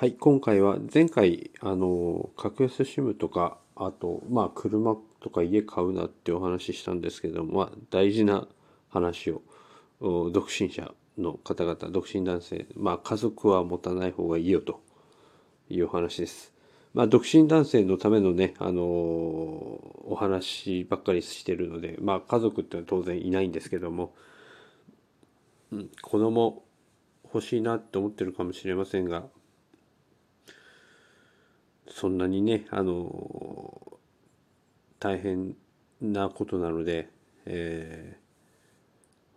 はい、今回は前回、あの、格安 SIM とか、あと、まあ、車とか家買うなってお話ししたんですけども、まあ、大事な話を、独身者の方々、独身男性、まあ、家族は持たない方がいいよというお話です。まあ、独身男性のためのね、あのお話ばっかりしてるので、まあ、家族ってのは当然いないんですけども、うん、子供欲しいなって思ってるかもしれませんが、そんなにね、あの大変なことなので、え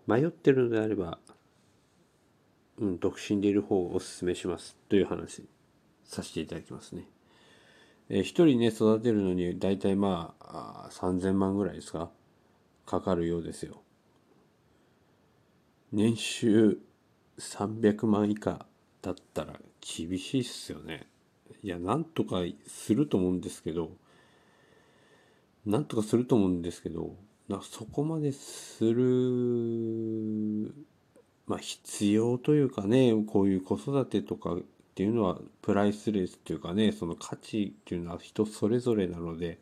ー、迷ってるのであれば、うん、独身でいる方をお勧めしますという話させていただきますね。えー、一人ね、育てるのに大体まあ3000万ぐらいですかかかるようですよ。年収300万以下だったら厳しいっすよね。いや、なんとかすると思うんですけど、なんとかすると思うんですけど、なそこまでする、まあ必要というかね、こういう子育てとかっていうのはプライスレスっていうかね、その価値っていうのは人それぞれなので、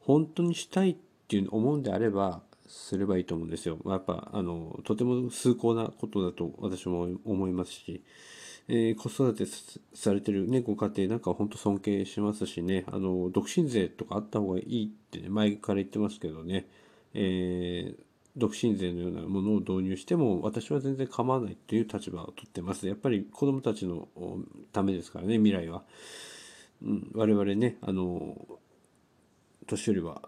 本当にしたいっていう思うんであれば、すればいいと思うんですよ。やっぱ、あの、とても崇高なことだと私も思いますし、えー、子育てされてるね、ご家庭なんか本当尊敬しますしね、あの、独身税とかあった方がいいってね、前から言ってますけどね、えー、独身税のようなものを導入しても私は全然構わないという立場をとってます。やっぱり子どもたちのためですからね、未来は。うん、我々ね、あの、年寄りは、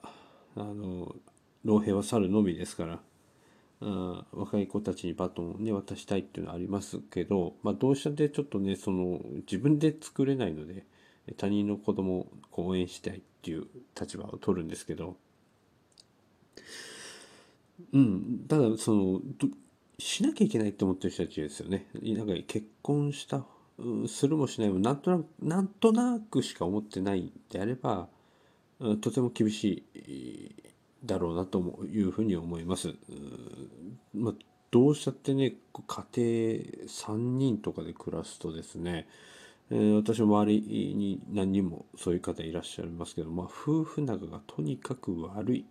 あの、老兵は去るのみですから、あ若い子たちにバトンをね渡したいっていうのはありますけど、まあ、どうしたってちょっとねその自分で作れないので他人の子供を応援したいっていう立場を取るんですけどうん。ただそのしなきゃいけないって思ってる人たちですよね。なんか結婚したするもしないもなんとなくなんとなくしか思ってないであればとても厳しいだろうなというふうに思います。まあ、どうしたってね家庭3人とかで暮らすとですね、えー、私も周りに何人もそういう方いらっしゃいますけど、まあ、夫婦仲がとにかく悪い。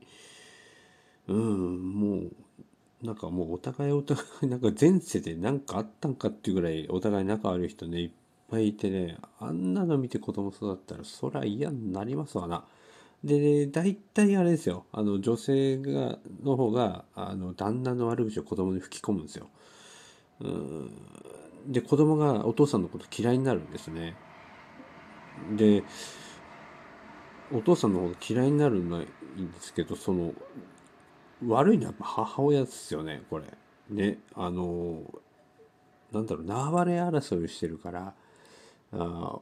うん、もうなんかもうお互いお互い なんか前世で何かあったんかっていうぐらいお互い仲悪い人ねいっぱいいてねあんなの見て子供育ったらそりゃ嫌になりますわな。で、大体あれですよ。あの、女性が、の方が、あの、旦那の悪口を子供に吹き込むんですよ。うんで、子供がお父さんのこと嫌いになるんですね。で、お父さんの方が嫌いになるのはいいんですけど、その、悪いのは母親ですよね、これ。ね、あの、なんだろう、縄張れ争いをしてるから、あ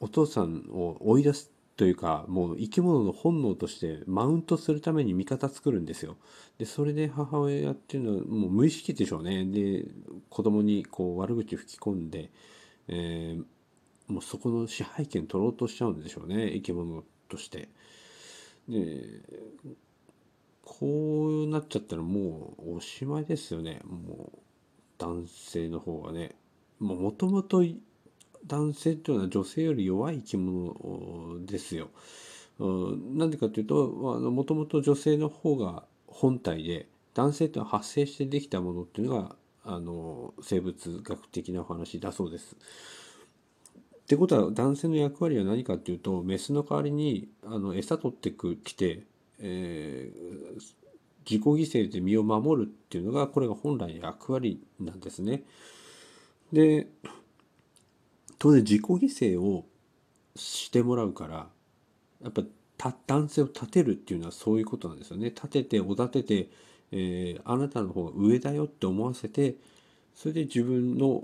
お父さんを追い出すというかもう生き物の本能としてマウントするために味方作るんですよ。でそれで母親っていうのはもう無意識でしょうね。で子供にこう悪口吹き込んで、えー、もうそこの支配権取ろうとしちゃうんでしょうね生き物として。でこうなっちゃったらもうおしまいですよねもう男性の方はね。もともと男性というのは女性より弱い生き物ですよ。なんでかというともともと女性の方が本体で男性というのは発生してできたものっていうのがあの生物学的なお話だそうです。ってことは男性の役割は何かっていうとメスの代わりにあの餌取ってくきて、えー、自己犠牲で身を守るっていうのがこれが本来の役割なんですね。で当然自己犠牲をしてもらうからやっぱ男性を立てるっていうのはそういうことなんですよね。立てておだてて、えー、あなたの方が上だよって思わせてそれで自分の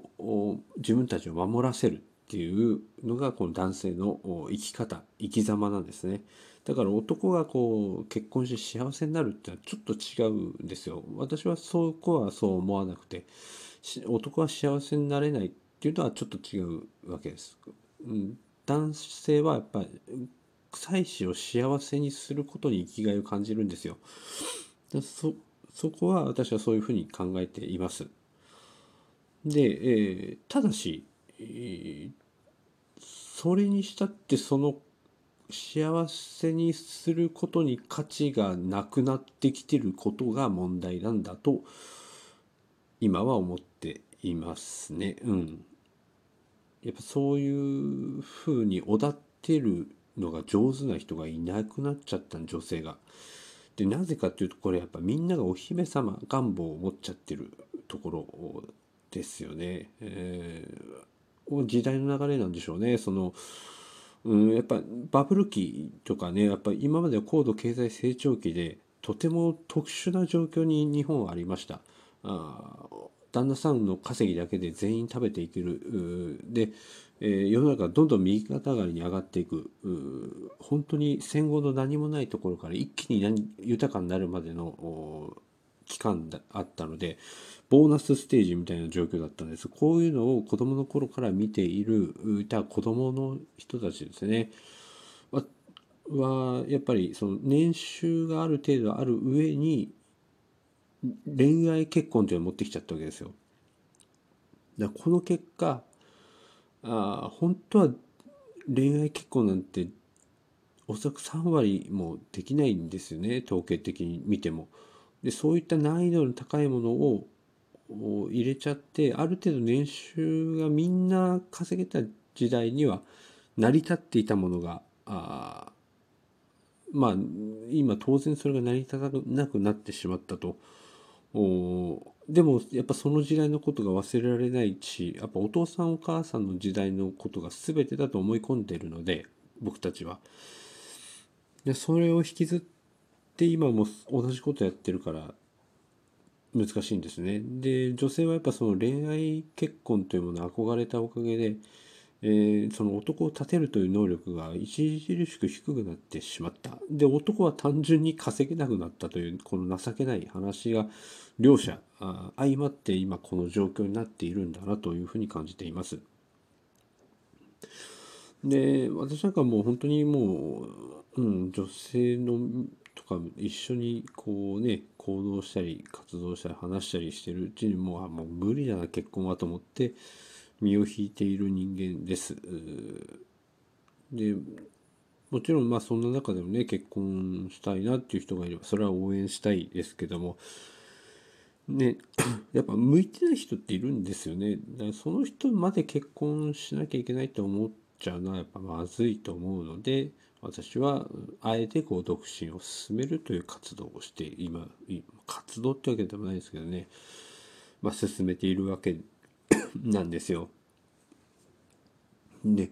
自分たちを守らせるっていうのがこの男性の生き方生き様なんですね。だから男がこう結婚して幸せになるってのはちょっと違うんですよ。私はそこはそう思わなくて男は幸せになれないっていうのはちょっと違うわけです。男性はやっぱり妻子を幸せにすることに生きがいを感じるんですよ。そそこは私はそういうふうに考えています。で、えー、ただし、えー、それにしたってその幸せにすることに価値がなくなってきてることが問題なんだと今は思っていますね。うん。やっぱそういうふうにおだってるのが上手な人がいなくなっちゃった女性が。でなぜかっていうとこれやっぱみんながお姫様願望を持っちゃってるところですよね。えー、時代の流れなんでしょうね。そのうん、やっぱバブル期とかねやっぱ今までは高度経済成長期でとても特殊な状況に日本はありました。あ旦那さんの稼ぎだけで全員食べていける。で、えー、世の中どんどん右肩上がりに上がっていく。本当に戦後の何もないところから一気に何豊かになるまでの期間だあったのでボーナスステージみたいな状況だったんです。こういうのを子供の頃から見ているいた子供の人たちですね。はやっぱりその年収がある程度ある上に恋愛結婚というのを持ってきちゃったわけですよ。だこの結果あ本当は恋愛結婚なんておそらく3割もできないんですよね統計的に見ても。でそういった難易度の高いものを入れちゃってある程度年収がみんな稼げた時代には成り立っていたものがあまあ今当然それが成り立たなくなってしまったと。おでもやっぱその時代のことが忘れられないしやっぱお父さんお母さんの時代のことが全てだと思い込んでいるので僕たちは。でそれを引きずって今も同じことやってるから難しいんですね。で女性はやっぱその恋愛結婚というものに憧れたおかげで、えー、その男を立てるという能力が著しく低くなってしまった。で男は単純に稼げなくなったというこの情けない話が両者相まって今この状況になっているんだなというふうに感じています。で私なんかもう本当にもう、うん、女性のとか一緒にこうね行動したり活動したり話したりしてるうちにもうもう無理だな結婚はと思って身を引いている人間です。でもちろんまあそんな中でもね結婚したいなっていう人がいればそれは応援したいですけどもね やっぱ向いてない人っているんですよね。だからその人まで結婚しなきゃいけないと思っちゃうのはやっぱまずいと思うので私はあえてこう独身を進めるという活動をして今活動ってわけでもないですけどね、まあ、進めているわけですなんですよ。で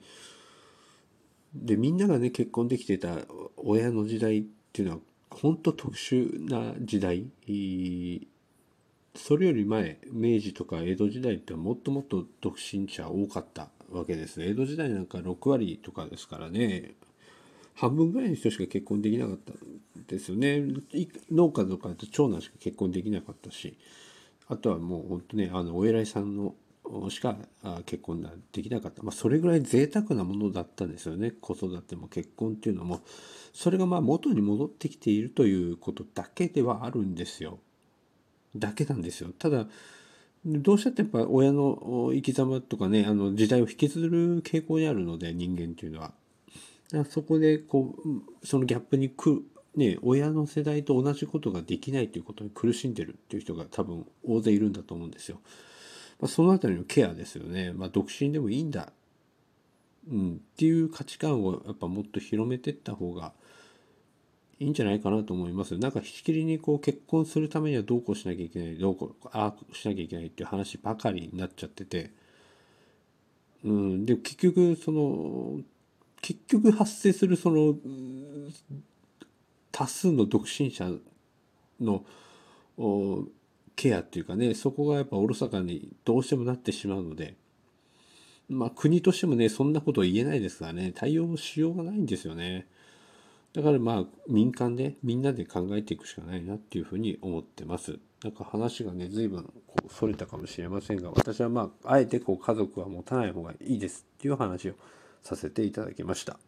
でみんながね結婚できてた親の時代っていうのは本当特殊な時代。それより前明治とか江戸時代ってもっともっと独身者多かったわけです江戸時代なんか6割とかですからね。半分ぐらいの人しか結婚できなかったんですよね。農家とかだと長男しか結婚できなかったし。あとはもうほんとねあのお偉いさんのしか結婚できなかった、まあ、それぐらい贅沢なものだったんですよね。子育ても結婚っていうのも。それがまあ元に戻ってきているということだけではあるんですよ。だけなんですよ。ただどうしたってやっぱ親の生き様とかねあの時代を引きずる傾向にあるので人間っていうのは。そこでこうそのギャップにくね親の世代と同じことができないということに苦しんでるっていう人が多分大勢いるんだと思うんですよ。まあ、そのあたりのケアですよね。まあ、独身でもいいんだ、うん、っていう価値観をやっぱもっと広めていった方がいいんじゃないかなと思います。なんかしきりにこう結婚するためにはどうこうしなきゃいけない、どうこう、ああしなきゃいけないっていう話ばかりになっちゃってて、うん、で結局その結局発生するその多数の独身者のケアっていうかねそこがやっぱおろそかにどうしてもなってしまうのでまあ国としてもねそんなこと言えないですからね対応しようがないんですよねだからまあ民間でみんなで考えていくしかないなっていうふうに思ってますなんか話がね随分こうそれたかもしれませんが私はまああえてこう家族は持たない方がいいですっていう話をさせていただきました。